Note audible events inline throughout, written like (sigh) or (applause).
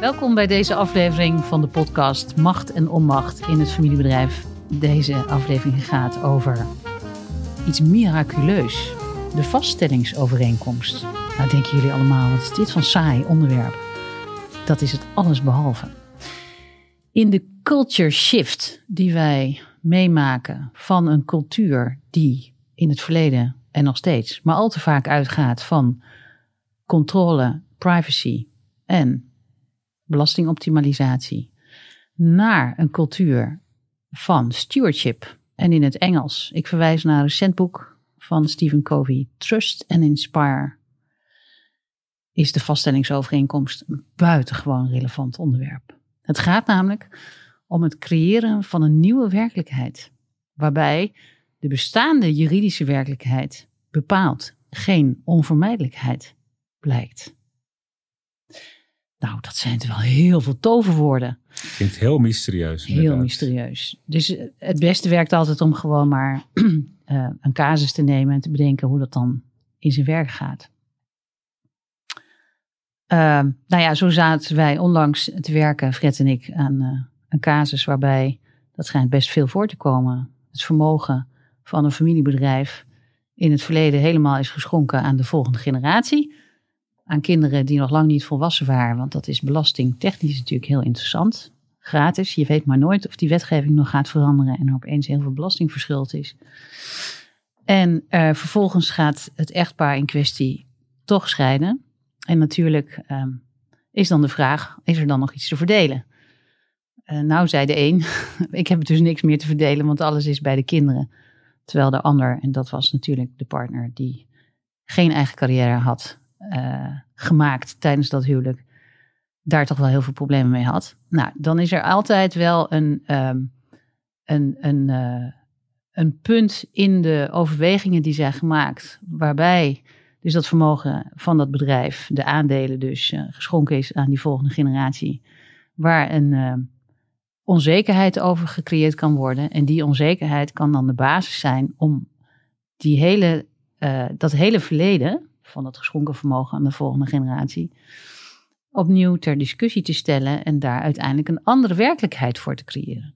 Welkom bij deze aflevering van de podcast Macht en Onmacht in het familiebedrijf. Deze aflevering gaat over iets miraculeus. De vaststellingsovereenkomst. Nou denken jullie allemaal, wat is dit van saai onderwerp? Dat is het allesbehalve. In de culture shift die wij meemaken van een cultuur die in het verleden en nog steeds, maar al te vaak uitgaat van controle, privacy en belastingoptimalisatie naar een cultuur van stewardship. En in het Engels, ik verwijs naar een recent boek van Stephen Covey, Trust and Inspire, is de vaststellingsovereenkomst een buitengewoon relevant onderwerp. Het gaat namelijk om het creëren van een nieuwe werkelijkheid, waarbij de bestaande juridische werkelijkheid bepaalt geen onvermijdelijkheid blijkt. Nou, dat zijn wel heel veel toverwoorden. Klinkt heel mysterieus. Heel mysterieus. Dus eh, het beste werkt altijd om gewoon maar uh, (clears throat) een casus te nemen en te bedenken hoe dat dan in zijn werk gaat. Uh, nou ja, zo zaten wij onlangs te werken, Fred en ik, aan uh, een casus waarbij, dat schijnt best veel voor te komen, het vermogen van een familiebedrijf in het verleden helemaal is geschonken aan de volgende generatie aan kinderen die nog lang niet volwassen waren. Want dat is belastingtechnisch natuurlijk heel interessant. Gratis. Je weet maar nooit of die wetgeving nog gaat veranderen en er opeens heel veel belasting verschuld is. En uh, vervolgens gaat het echtpaar in kwestie toch scheiden. En natuurlijk um, is dan de vraag: is er dan nog iets te verdelen? Uh, nou, zei de een: (laughs) Ik heb dus niks meer te verdelen, want alles is bij de kinderen. Terwijl de ander, en dat was natuurlijk de partner die geen eigen carrière had, gemaakt tijdens dat huwelijk, daar toch wel heel veel problemen mee had. Nou, dan is er altijd wel een, um, een, een, uh, een punt in de overwegingen die zijn gemaakt, waarbij dus dat vermogen van dat bedrijf, de aandelen dus, uh, geschonken is aan die volgende generatie, waar een onzekerheid over gecreëerd kan worden. En die onzekerheid kan dan de basis zijn om die hele, dat hele verleden, van dat geschonken vermogen aan de volgende generatie, opnieuw ter discussie te stellen en daar uiteindelijk een andere werkelijkheid voor te creëren.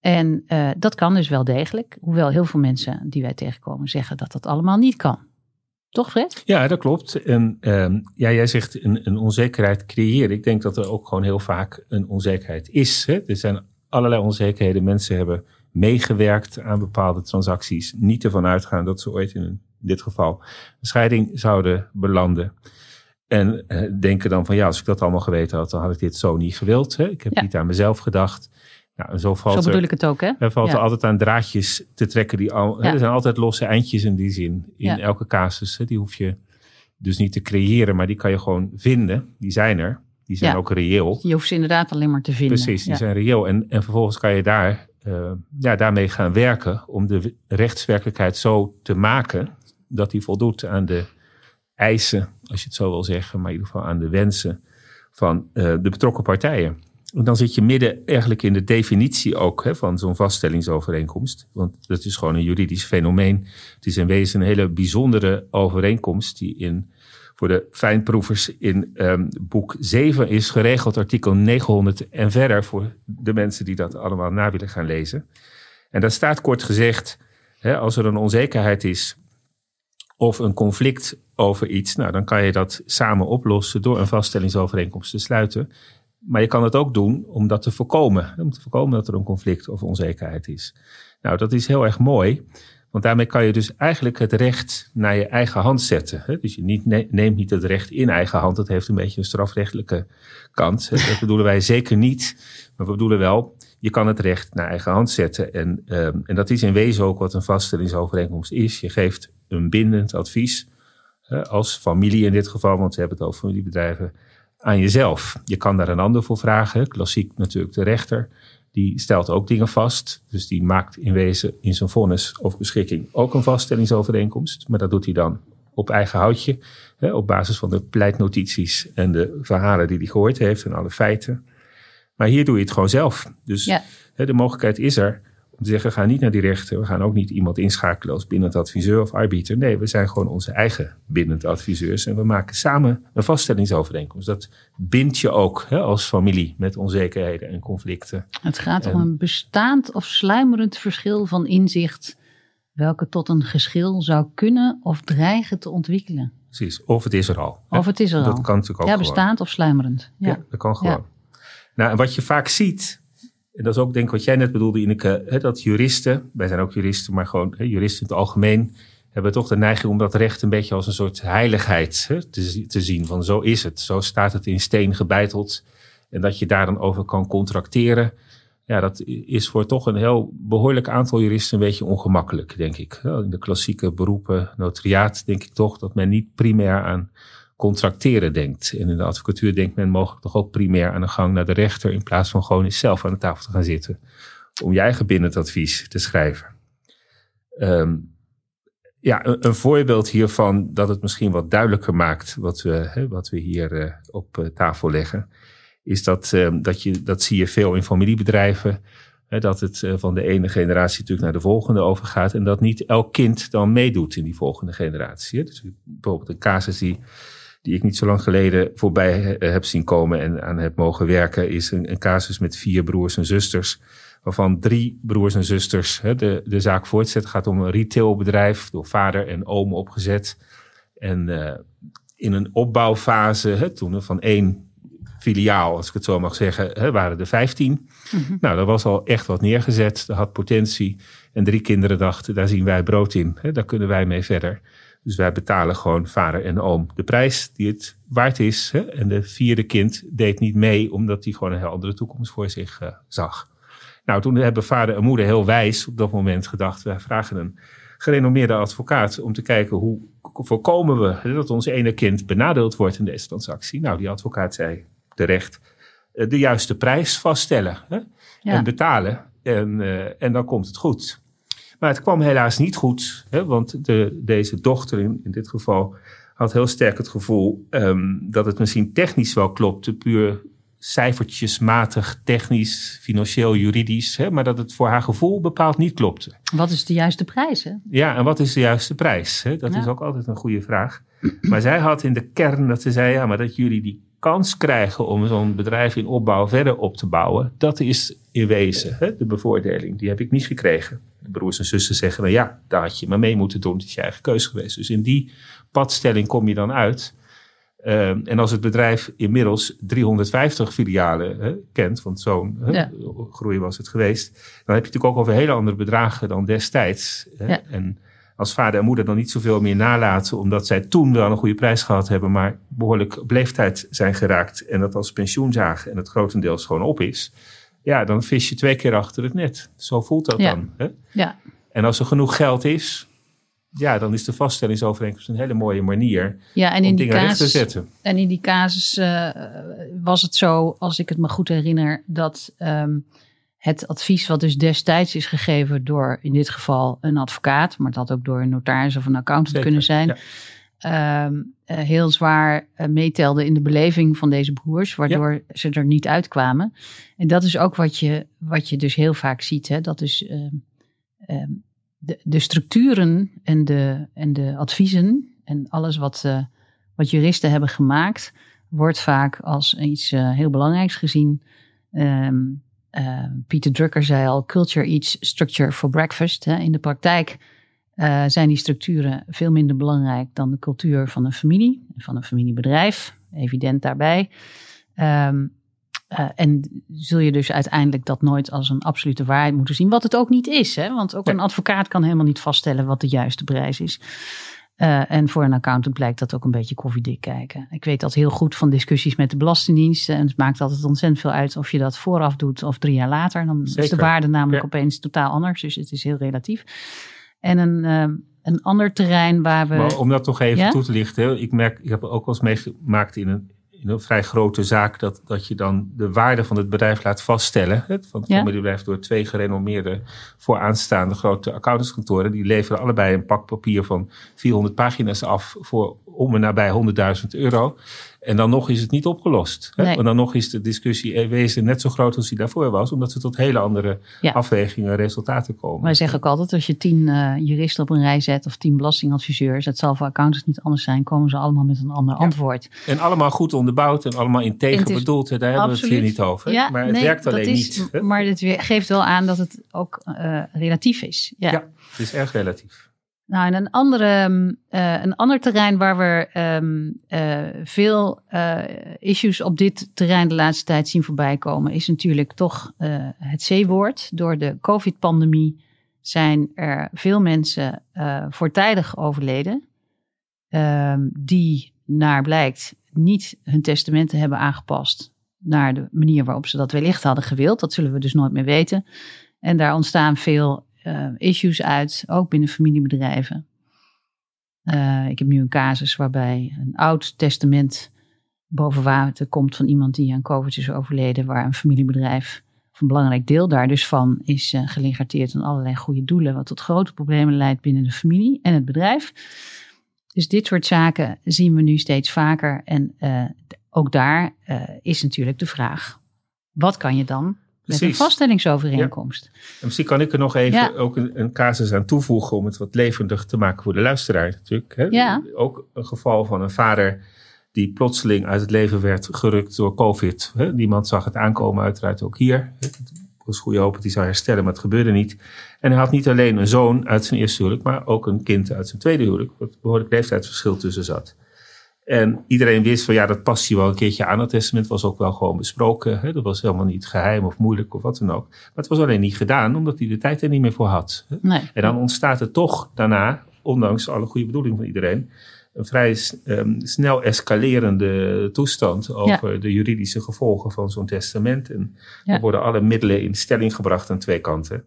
En uh, dat kan dus wel degelijk, hoewel heel veel mensen die wij tegenkomen zeggen dat dat allemaal niet kan. Toch, Fred? Ja, dat klopt. En uh, ja, jij zegt een, een, onzekerheid creëren. Ik denk dat er ook gewoon heel vaak een onzekerheid is. Hè? Er zijn allerlei onzekerheden. Mensen hebben meegewerkt aan bepaalde transacties. Niet ervan uitgaan dat ze ooit in dit geval, een scheiding zouden belanden. En uh, denken dan van ja, als ik dat allemaal geweten had, dan had ik dit zo niet gewild. Hè? Ik heb niet aan mezelf gedacht. Nou, en zo, valt zo bedoel ik het ook, hè? Er valt er altijd aan draadjes te trekken. Die al, Er zijn altijd losse eindjes in die zin. In elke casus. Hè? Die hoef je dus niet te creëren, maar die kan je gewoon vinden. Die zijn er. Die zijn ook reëel. Je hoeft ze inderdaad alleen maar te vinden. Precies, die zijn reëel. En, en vervolgens kan je daar, uh, ja, daarmee gaan werken om de rechtswerkelijkheid zo te maken dat die voldoet aan de eisen, als je het zo wil zeggen, maar in ieder geval aan de wensen van uh, de betrokken partijen. En dan zit je midden eigenlijk in de definitie ook hè, van zo'n vaststellingsovereenkomst. Want dat is gewoon een juridisch fenomeen. Het is in wezen een hele bijzondere overeenkomst die in, voor de fijnproevers in um, boek 7 is geregeld, artikel 900 en verder voor de mensen die dat allemaal na willen gaan lezen. En daar staat kort gezegd, hè, als er een onzekerheid is of een conflict over iets, nou, dan kan je dat samen oplossen door een vaststellingsovereenkomst te sluiten. Maar je kan het ook doen om dat te voorkomen. Om te voorkomen dat er een conflict of onzekerheid is. Nou, dat is heel erg mooi. Want daarmee kan je dus eigenlijk het recht naar je eigen hand zetten. Dus je niet, neemt niet het recht in eigen hand. Dat heeft een beetje een strafrechtelijke kant. Dat bedoelen wij zeker niet. Maar we bedoelen wel, je kan het recht naar eigen hand zetten. En, um, en dat is in wezen ook wat een vaststellingsovereenkomst is. Je geeft een bindend advies, als familie in dit geval, want we hebben het over familiebedrijven, aan jezelf. Je kan daar een ander voor vragen. Klassiek natuurlijk de rechter. Die stelt ook dingen vast. Dus die maakt in wezen in zijn vonnis of beschikking ook een vaststellingsovereenkomst. Maar dat doet hij dan op eigen houtje. Hè, op basis van de pleitnotities en de verhalen die hij gehoord heeft en alle feiten. Maar hier doe je het gewoon zelf. Dus hè, de mogelijkheid is er Om te zeggen, ga niet naar die rechter. We gaan ook niet iemand inschakelen als bindend adviseur of arbiter. Nee, we zijn gewoon onze eigen bindend adviseurs. En we maken samen een vaststellingsovereenkomst. Dat bindt je ook hè, als familie met onzekerheden en conflicten. Het gaat om een bestaand of sluimerend verschil van inzicht. welke tot een geschil zou kunnen of dreigen te ontwikkelen. Precies, of het is er al. Of het is er dat al. kan natuurlijk ook ja, gewoon. bestaand of sluimerend. Ja. Ja, dat kan gewoon. Nou, en wat je vaak ziet, en dat is ook denk ik wat jij net bedoelde, Ineke, hè, dat juristen, wij zijn ook juristen, maar gewoon juristen in het algemeen, hebben toch de neiging om dat recht een beetje als een soort heiligheid te, te zien. Van zo is het, zo staat het in steen gebeiteld. En dat je daar dan over kan contracteren. Ja, dat is voor toch een heel behoorlijk aantal juristen een beetje ongemakkelijk, denk ik. In de klassieke beroepen, notariaat, denk ik toch dat men niet primair aan contracteren denkt. En in de advocatuur denkt men mogelijk toch ook primair aan de gang naar de rechter in plaats van gewoon eens zelf aan de tafel te gaan zitten om je eigen bindend advies te schrijven. Um, ja, een, een, voorbeeld hiervan dat het misschien wat duidelijker maakt wat we, hè, wat we hier uh, op uh, tafel leggen, is dat, um, dat, je, dat zie je veel in familiebedrijven. Dat het uh, van de ene generatie natuurlijk naar de volgende overgaat. En dat niet elk kind dan meedoet in die volgende generatie. Dus bijvoorbeeld een casus die die ik niet zo lang geleden voorbij heb zien komen en aan heb mogen werken, is een, een casus met vier broers en zusters. Waarvan drie broers en zusters hè, de, de zaak voortzet. Het gaat om een retailbedrijf, door vader en oom opgezet. En uh, in een opbouwfase, hè, toen er van één filiaal, als ik het zo mag zeggen, hè, waren er vijftien. Mm-hmm. Nou, dat was al echt wat neergezet. Dat had potentie. En drie kinderen dachten, daar zien wij brood in. Hè, daar kunnen wij mee verder. Dus wij betalen gewoon vader en oom de prijs die het waard is. Hè? En de vierde kind deed niet mee, omdat hij gewoon een heel andere toekomst voor zich uh, zag. Nou, toen hebben vader en moeder heel wijs op dat moment gedacht: wij vragen een gerenommeerde advocaat om te kijken hoe voorkomen we hè, dat ons ene kind benadeeld wordt in deze transactie. Nou, die advocaat zei terecht: uh, de juiste prijs vaststellen hè? Ja. en betalen. En, uh, en dan komt het goed. Maar het kwam helaas niet goed, hè, want de, deze dochter in, in dit geval had heel sterk het gevoel um, dat het misschien technisch wel klopte, puur cijfertjesmatig, technisch, financieel, juridisch, hè, maar dat het voor haar gevoel bepaald niet klopte. Wat is de juiste prijs? Hè? Ja, en wat is de juiste prijs? Hè? Dat ja. is ook altijd een goede vraag. Maar zij had in de kern dat ze zei, ja, maar dat jullie die kans krijgen om zo'n bedrijf in opbouw verder op te bouwen, dat is in wezen hè, de bevoordeling. Die heb ik niet gekregen. Broers en zussen zeggen, nou ja, daar had je maar mee moeten doen. Het is je eigen keuze geweest. Dus in die padstelling kom je dan uit. Uh, en als het bedrijf inmiddels 350 filialen hè, kent, want zo'n ja. groei was het geweest, dan heb je natuurlijk ook over hele andere bedragen dan destijds. Hè. Ja. En als vader en moeder dan niet zoveel meer nalaten, omdat zij toen wel een goede prijs gehad hebben, maar behoorlijk op leeftijd zijn geraakt en dat als pensioen zagen en het grotendeels gewoon op is, ja, dan vis je twee keer achter het net. Zo voelt dat ja. dan. Hè? Ja. En als er genoeg geld is, ja, dan is de vaststellingsovereenkomst een hele mooie manier ja, en om in dingen recht te zetten. En in die casus uh, was het zo, als ik het me goed herinner, dat um, het advies wat dus destijds is gegeven door in dit geval een advocaat, maar had ook door een notaris of een accountant Zeker, kunnen zijn, ja. Um, uh, heel zwaar uh, meetelde in de beleving van deze broers, waardoor ja. ze er niet uitkwamen. En dat is ook wat je, wat je dus heel vaak ziet, hè? dat is um, de, de, structuren en de, en de adviezen en alles wat, uh, wat juristen hebben gemaakt, wordt vaak als iets uh, heel belangrijks gezien. Um, uh, Pieter Drucker zei al: culture eats structure for breakfast. Hè. In de praktijk uh, zijn die structuren veel minder belangrijk dan de cultuur van een familie, van een familiebedrijf. Evident daarbij. Um, uh, en zul je dus uiteindelijk dat nooit als een absolute waarheid moeten zien. Wat het ook niet is. Hè? Want ook Ja. een advocaat kan helemaal niet vaststellen wat de juiste prijs is. Uh, en voor een accountant blijkt dat ook een beetje koffiedik kijken. Ik weet dat heel goed van discussies met de Belastingdienst. En het maakt altijd ontzettend veel uit of je dat vooraf doet of drie jaar later. Dan is de waarde namelijk Ja. opeens totaal anders. Dus het is heel relatief. En een, uh, een ander terrein waar we. Maar om dat nog even Ja? toe te lichten. Ik merk, ik heb ook wel eens meegemaakt in een, in een vrij grote zaak. Dat, dat je dan de waarde van het bedrijf laat vaststellen. hè, Van het Ja. familiebedrijf door twee gerenommeerde vooraanstaande grote accountantskantoren. Die leveren allebei een pak papier van 400 pagina's af voor om en nabij 100.000 euro. En dan nog is het niet opgelost. Hè? Nee. En dan nog is de discussie in wezen net zo groot als die daarvoor was. Omdat we tot hele andere Ja. afwegingen en resultaten komen. Wij zeggen ook altijd, als je tien eh, juristen op een rij zet of tien belastingadviseurs, het zal voor accountants niet anders zijn, komen ze allemaal met een ander antwoord. En allemaal goed onderbouwd en allemaal integer bedoeld. hè, Daar hebben we het hier niet over. Ja, maar het nee, werkt alleen is- niet. hè? Maar het geeft wel aan dat het ook eh, relatief is. Ja. Ja, het is erg relatief. Nou, en een, andere, mm, eh, een ander terrein waar we ehm, eh, veel eh, issues op dit terrein de laatste tijd zien voorbij komen, is natuurlijk toch het C-woord. Door de COVID-pandemie zijn er veel mensen voortijdig overleden, ehm, die naar blijkt niet hun testamenten hebben aangepast naar de manier waarop ze dat wellicht hadden gewild. Dat zullen we dus nooit meer weten. En daar ontstaan veel eh, issues uit, ook binnen familiebedrijven. Eh, ik heb nu een casus waarbij een oud testament boven water komt van iemand die aan COVID is overleden, waar een familiebedrijf, of een belangrijk deel daar dus van, is gelegateerd aan allerlei goede doelen, wat tot grote problemen leidt binnen de familie en het bedrijf. Dus dit soort zaken zien we nu steeds vaker. En ook daar is natuurlijk de vraag: wat kan je dan met een vaststellingsovereenkomst? En misschien kan ik er nog even Ja. ook een, een casus aan toevoegen om het wat levendig te maken voor de luisteraar natuurlijk. Hè? Ja. Ook een geval van een vader die plotseling uit het leven werd gerukt door COVID. Hè? Niemand zag het aankomen, uiteraard ook hier. Het was goede hoop dat hij zou herstellen, maar het gebeurde niet. En hij had niet alleen een zoon uit zijn eerste huwelijk, maar ook een kind uit zijn tweede huwelijk, wat behoorlijk leeftijdsverschil tussen zat. En iedereen wist van ja, dat past hier wel een keertje aan. Het testament was ook wel gewoon besproken. Hè? Dat was helemaal niet geheim of moeilijk of wat dan ook. Maar het was alleen niet gedaan, omdat hij de tijd er niet meer voor had. hè. Nee. En dan ontstaat er toch daarna, ondanks alle goede bedoelingen van iedereen, een vrij ehm, snel escalerende toestand over de juridische gevolgen van zo'n testament. En Ja. er worden alle middelen in stelling gebracht aan twee kanten.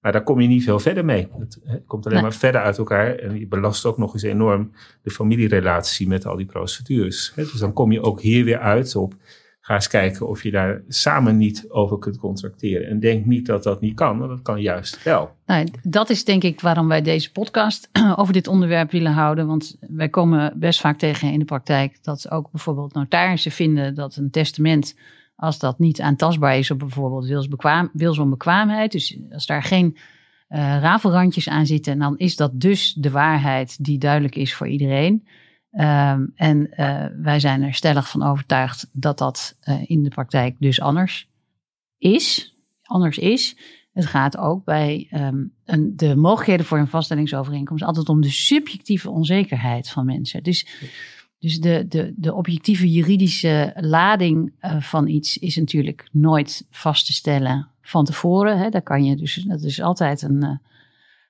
Maar daar kom je niet veel verder mee. Het, het komt alleen Nee. maar verder uit elkaar. En je belast ook nog eens enorm de familierelatie met al die procedures. Dus dan kom je ook hier weer uit op. Ga eens kijken of je daar samen niet over kunt contracteren. En denk niet dat dat niet kan, want dat kan juist wel. Nou, dat is denk ik waarom wij deze podcast (clears throat) over dit onderwerp willen houden. Want wij komen best vaak tegen in de praktijk dat ook bijvoorbeeld notarissen vinden dat een testament, als dat niet aantastbaar is op bijvoorbeeld wilsbekwaam, wilsonbekwaamheid, dus als daar geen eh, rafelrandjes aan zitten, dan is dat dus de waarheid die duidelijk is voor iedereen. Ehm, en eh, wij zijn er stellig van overtuigd dat dat eh, in de praktijk dus anders is. Anders is. Het gaat ook bij ehm, een, de mogelijkheden voor een vaststellingsovereenkomst altijd om de subjectieve onzekerheid van mensen. Dus, dus de, de, de objectieve juridische lading eh, van iets is natuurlijk nooit vast te stellen van tevoren. Hè. Daar kan je dus, dat is altijd een.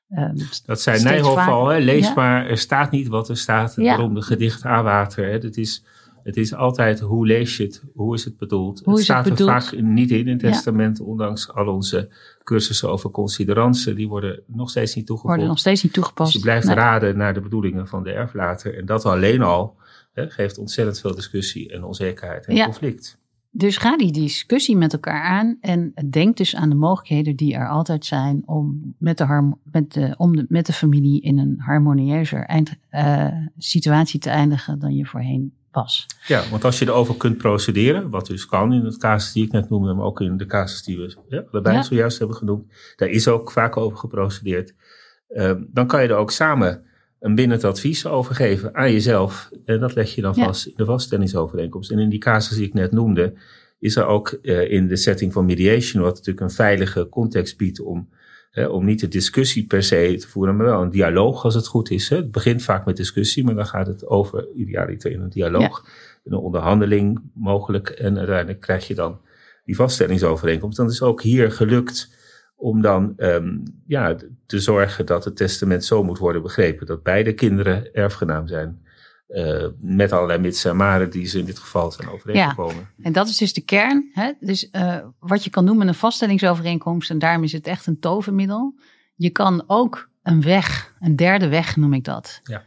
eh, ehm, Dat zei Nijhoff al, hè? lees Ja. maar, er staat niet wat er staat. Ja. Daarom de gedicht aanwater. Hè? Het, is, het is altijd hoe lees je het, hoe is het bedoeld. Hoe het staat bedoeld? er vaak niet in in het Ja. testament, ondanks al onze cursussen over consideranten. Die worden nog steeds niet toegevoegd. worden nog steeds niet toegepast. Dus je blijft Nee. raden naar de bedoelingen van de erflater. En dat alleen al hè, geeft ontzettend veel discussie en onzekerheid en Ja. conflict. Dus ga die discussie met elkaar aan en denk dus aan de mogelijkheden die er altijd zijn om met de, met de, om de, met de familie in een harmonieuzer eind, eh, situatie te eindigen dan je voorheen Ja, want als je erover kunt procederen, wat dus kan in het casus die ik net noemde, maar ook in de casus die we ja, Ja. zojuist hebben genoemd, daar is ook vaak over geprocedeerd. Ehm, dan kan je er ook samen een bindend advies over geven aan jezelf. En dat leg je dan Ja. vast in de vaststellingsovereenkomst. En in die casus die ik net noemde, is er ook eh, in de setting van mediation, wat natuurlijk een veilige context biedt om, hè, om niet de discussie per se te voeren, maar wel een dialoog als het goed is. Hè. Het begint vaak met discussie, maar dan gaat het over idealiter in een dialoog, in een onderhandeling mogelijk. En uiteindelijk krijg je dan die vaststellingsovereenkomst. Dan is ook hier gelukt om dan ehm, ja, te zorgen dat het testament zo moet worden begrepen dat beide kinderen erfgenaam zijn. Eh, met allerlei mits en maren die ze in dit geval zijn overeengekomen. En dat is dus de kern. Hè? Dus eh, wat je kan noemen een vaststellingsovereenkomst, en daarom is het echt een tovermiddel. Je kan ook een weg, een derde weg noem ik dat, Ja.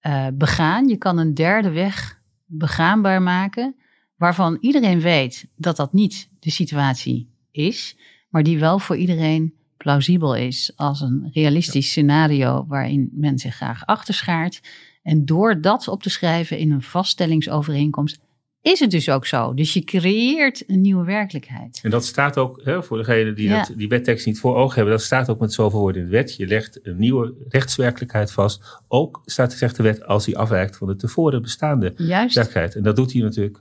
eh, begaan. Je kan een derde weg begaanbaar maken, waarvan iedereen weet dat dat niet de situatie is, maar die wel voor iedereen plausibel is als een realistisch scenario waarin men zich graag achter schaart. En door dat op te schrijven in een vaststellingsovereenkomst, is het dus ook zo. Dus je creëert een nieuwe werkelijkheid. En dat staat ook, hè, voor degenen die Ja. dat, die wettekst niet voor ogen hebben, dat staat ook met zoveel woorden in de wet. Je legt een nieuwe rechtswerkelijkheid vast. Ook staat zegt de wet als die afwijkt van de tevoren bestaande Juist. werkelijkheid. En dat doet hij natuurlijk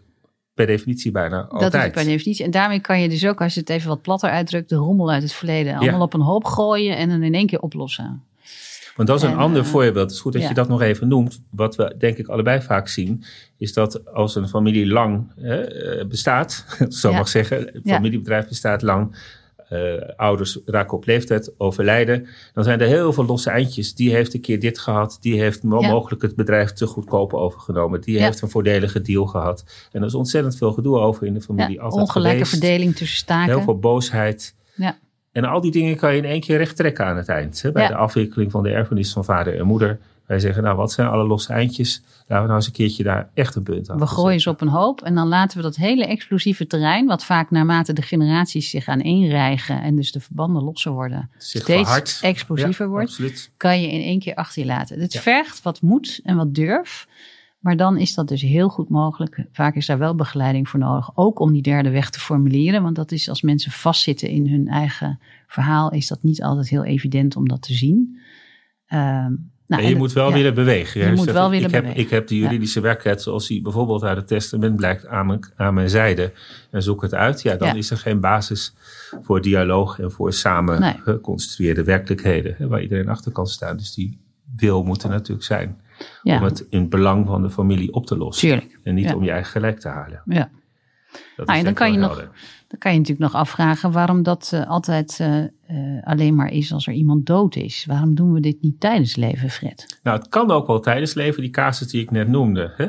per definitie bijna Dat is altijd. per definitie. En daarmee kan je dus ook, als je het even wat platter uitdrukt, de rommel uit het verleden allemaal op een hoop gooien en dan in één keer oplossen. Want dat is een En, ander eh, voorbeeld. Het is goed dat ja. je dat nog even noemt. Wat we denk ik allebei vaak zien, is dat als een familie lang eh, bestaat, (laughs) zo Ja. mag zeggen, een familiebedrijf bestaat lang, eh, ouders raken op leeftijd, overlijden, dan zijn er heel veel losse eindjes. Die heeft een keer dit gehad, die heeft Ja. mogelijk het bedrijf te goedkoop overgenomen, die Ja. heeft een voordelige deal gehad. En er is ontzettend veel gedoe over in de familie. Ja, altijd ongelijke geweest. verdeling tussen staken. Heel veel boosheid. Ja. En al die dingen kan je in één keer recht trekken aan het eind. Hè? Bij Ja. de afwikkeling van de erfenis van vader en moeder. Wij zeggen, nou wat zijn alle losse eindjes? Laten we nou eens een keertje daar echt een punt aan We gooien ze op een hoop en dan laten we dat hele explosieve terrein, wat vaak naarmate de generaties zich aan één rijgen en dus de verbanden losser worden, Zich steeds explosiever Ja, wordt, Absoluut. kan je in één keer achter je laten. Het Ja. vergt wat moed en wat durf, maar dan is dat dus heel goed mogelijk. Vaak is daar wel begeleiding voor nodig, ook om die derde weg te formuleren, want dat is als mensen vastzitten in hun eigen verhaal, is dat niet altijd heel evident om dat te zien. Ehm, nou, je moet wel ja. willen bewegen. Je moet wel dat- willen ik heb, bewegen. Ik heb de juridische werkelijkheid zoals die bijvoorbeeld uit het testament blijkt aan mijn, aan mijn zijde. En zoek het uit. Ja, dan Ja. is er geen basis voor dialoog en voor samen Nee. geconstrueerde werkelijkheden. Hè, waar iedereen achter kan staan. Dus die wil moet er natuurlijk zijn. Ja, Om het in het belang van de familie op te lossen. tuurlijk. En niet Ja. om je eigen gelijk te halen. Ja. Dat Nou, is en dan denk ik kan je nog-. Dan kan je natuurlijk nog afvragen waarom dat eh, altijd eh, eh, alleen maar is als er iemand dood is. Waarom doen we dit niet tijdens leven, Fred? Nou, het kan ook wel tijdens leven. Die casus die ik net noemde, hè?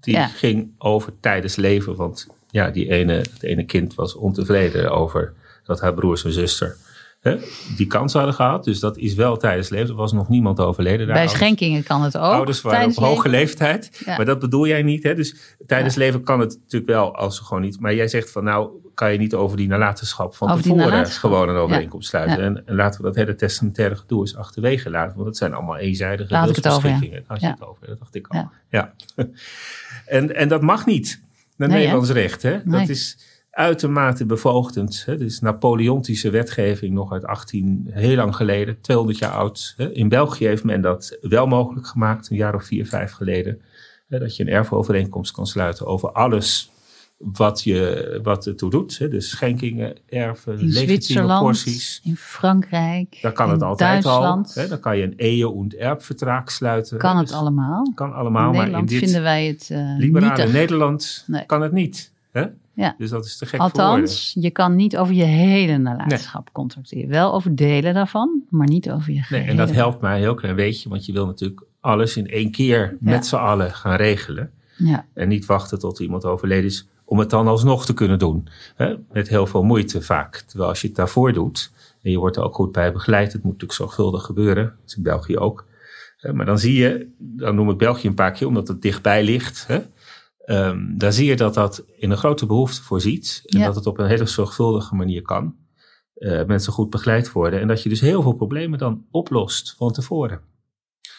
die Ja. ging over tijdens leven. Want ja, die ene, het ene kind was ontevreden over dat haar broers en zuster hè, die kans hadden gehad. Dus dat is wel tijdens leven. Er was nog niemand overleden. daar. Bij schenkingen kan het ook. Ouders waren op tijdens hoge leven. leeftijd. Ja. Maar dat bedoel jij niet. Hè? Dus tijdens leven kan het natuurlijk wel als ze gewoon niet. Maar jij zegt van nou kan je niet over die nalatenschap van Over tevoren gewoon een overeenkomst sluiten. En, en laten we dat hele testamentaire gedoe eens achterwege laten. Want dat zijn allemaal eenzijdige Laat ik het over, ja. wilsbeschikkingen. Daar had je het over. Dat dacht ik al. Ja. (laughs) En, en dat mag niet. Naar Nee, hè? Nederlands recht. Hè? Nee. Dat is uitermate bevoogdend. Hè? Dit is Napoleontische wetgeving nog uit 18, heel lang geleden, 200 jaar oud. Hè? In België heeft men dat wel mogelijk gemaakt, een jaar of vier, vijf geleden. Hè? Dat je een erfovereenkomst kan sluiten over alles wat, je, wat ertoe doet. Hè? Dus schenkingen, erven, In legitieme Zwitserland, porties. in Frankrijk, kan in het altijd Duitsland. al. Hè? Dan kan je een eeuw- und erbverdrag sluiten. Kan het Dus allemaal. Kan In allemaal, maar in Nederland dit vinden wij het eh liberale nietig. Nederland Nee. kan het niet. Hè? Ja. Dus dat is te gek voor. Althans, je kan niet over je hele nalatenschap contracteren. Wel over delen daarvan, maar niet over je Nee, en dat helpt mij een heel klein beetje, want je wil natuurlijk alles in één keer met z'n allen gaan regelen. Ja, En niet wachten tot iemand overleden is om het dan alsnog te kunnen doen. Hè? Met heel veel moeite vaak. Terwijl als je het daarvoor doet en je wordt er ook goed bij begeleid, het moet natuurlijk zorgvuldig gebeuren. Dat is in België ook. Maar dan zie je, dan noem ik België een paar keer omdat het dichtbij ligt. Hè? Ehm, dan zie je dat dat in een grote behoefte voorziet. En Ja. dat het op een hele zorgvuldige manier kan. Eh, mensen goed begeleid worden. En dat je dus heel veel problemen dan oplost van tevoren.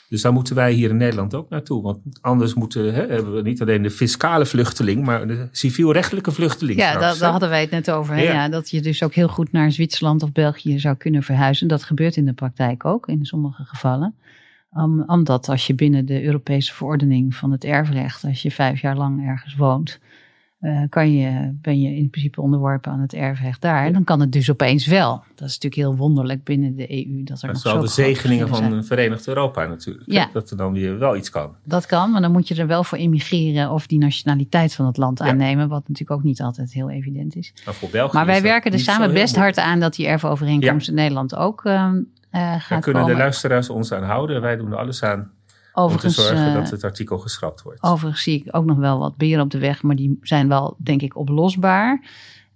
Dus daar moeten wij hier in Nederland ook naartoe. Want anders moeten, hè, hebben we niet alleen de fiscale vluchteling, maar de civielrechtelijke vluchteling. ja daar, daar hadden wij het net over. Hè? Ja. Ja. dat je dus ook heel goed naar Zwitserland of België zou kunnen verhuizen. Dat gebeurt in de praktijk ook, in sommige gevallen. Om- omdat als je binnen de Europese verordening van het erfrecht, als je vijf jaar lang ergens woont, eh, kan je, ben je in principe onderworpen aan het erfrecht daar. En dan kan het dus opeens wel. Dat is natuurlijk heel wonderlijk binnen de EU. Dat er Dat is wel de zegeningen van een verenigd Europa natuurlijk. Ja. Dat er dan weer wel iets kan. Dat kan, maar dan moet je er wel voor immigreren of die nationaliteit van het land Ja. aannemen. Wat natuurlijk ook niet altijd heel evident is. Maar voor België Maar wij werken er samen best hard aan dat die erfovereenkomst in Nederland ook ehm, eh, Daar gaat kunnen komen. de luisteraars ons aan houden. Wij doen er alles aan overigens, om te zorgen eh, dat het artikel geschrapt wordt. overigens zie ik ook nog wel wat beren op de weg, maar die zijn wel, denk ik, oplosbaar.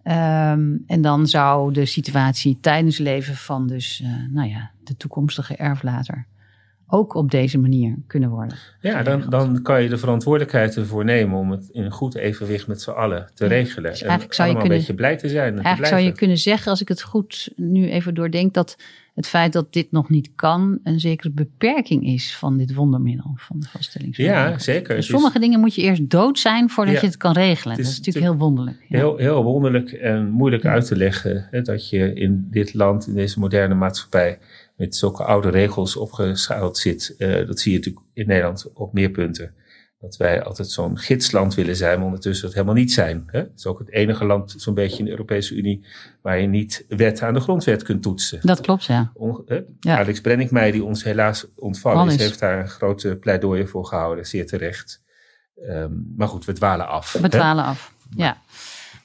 Ehm, en dan zou de situatie tijdens leven van dus, eh, nou ja, de toekomstige erflater ook op deze manier kunnen worden. Ja, dan, dan kan je de verantwoordelijkheid ervoor nemen om het in een goed evenwicht met z'n allen te regelen. Dus en eigenlijk zou je kunnen- een beetje blij te zijn. en te Eigenlijk zou je kunnen zeggen, als ik het goed nu even doordenk, dat het feit dat dit nog niet kan een zekere beperking is van dit wondermiddel, van de vaststellingsovereenkomst. Ja, zeker. Dus is sommige dingen moet je eerst dood zijn voordat Ja. je het kan regelen. Het dat is is natuurlijk heel wonderlijk. Ja. heel, heel wonderlijk en moeilijk uit te leggen. Hè, dat je in dit land, in deze moderne maatschappij, met zulke oude regels opgeschaald zit. Eh, dat zie je natuurlijk in Nederland op meer punten. Dat wij altijd zo'n gidsland willen zijn, maar ondertussen dat helemaal niet zijn. Hè? Het is ook het enige land, zo'n beetje in de Europese Unie, waar je niet wet aan de grondwet kunt toetsen. Dat klopt, ja. On- hè? Ja. Alex Brenningmeijer, die ons helaas ontvallen is, heeft daar een grote pleidooi voor gehouden, zeer terecht. Ehm, maar goed, we dwalen af. We hè? dwalen af. Ja.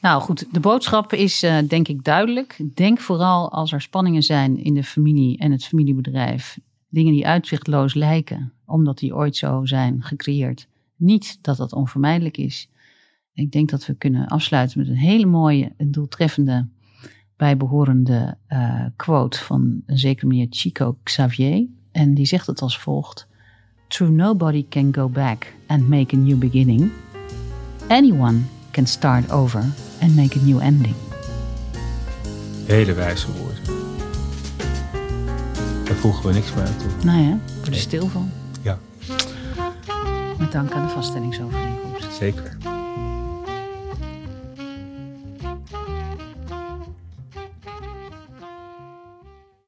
Nou goed, de boodschap is eh, denk ik duidelijk. Denk vooral als er spanningen zijn in de familie en het familiebedrijf. Dingen die uitzichtloos lijken, omdat die ooit zo zijn gecreëerd. Niet dat dat onvermijdelijk is. Ik denk dat we kunnen afsluiten met een hele mooie en doeltreffende bijbehorende eh, quote van een zekere meneer Chico Xavier. En die zegt het als volgt. True nobody can go back and make a new beginning. Anyone can start over and make a new ending. Hele wijze woorden. Daar voegen we niks meer aan toe. Nou ja, word er stil van. Met dank aan de vaststellingsovereenkomst. zeker.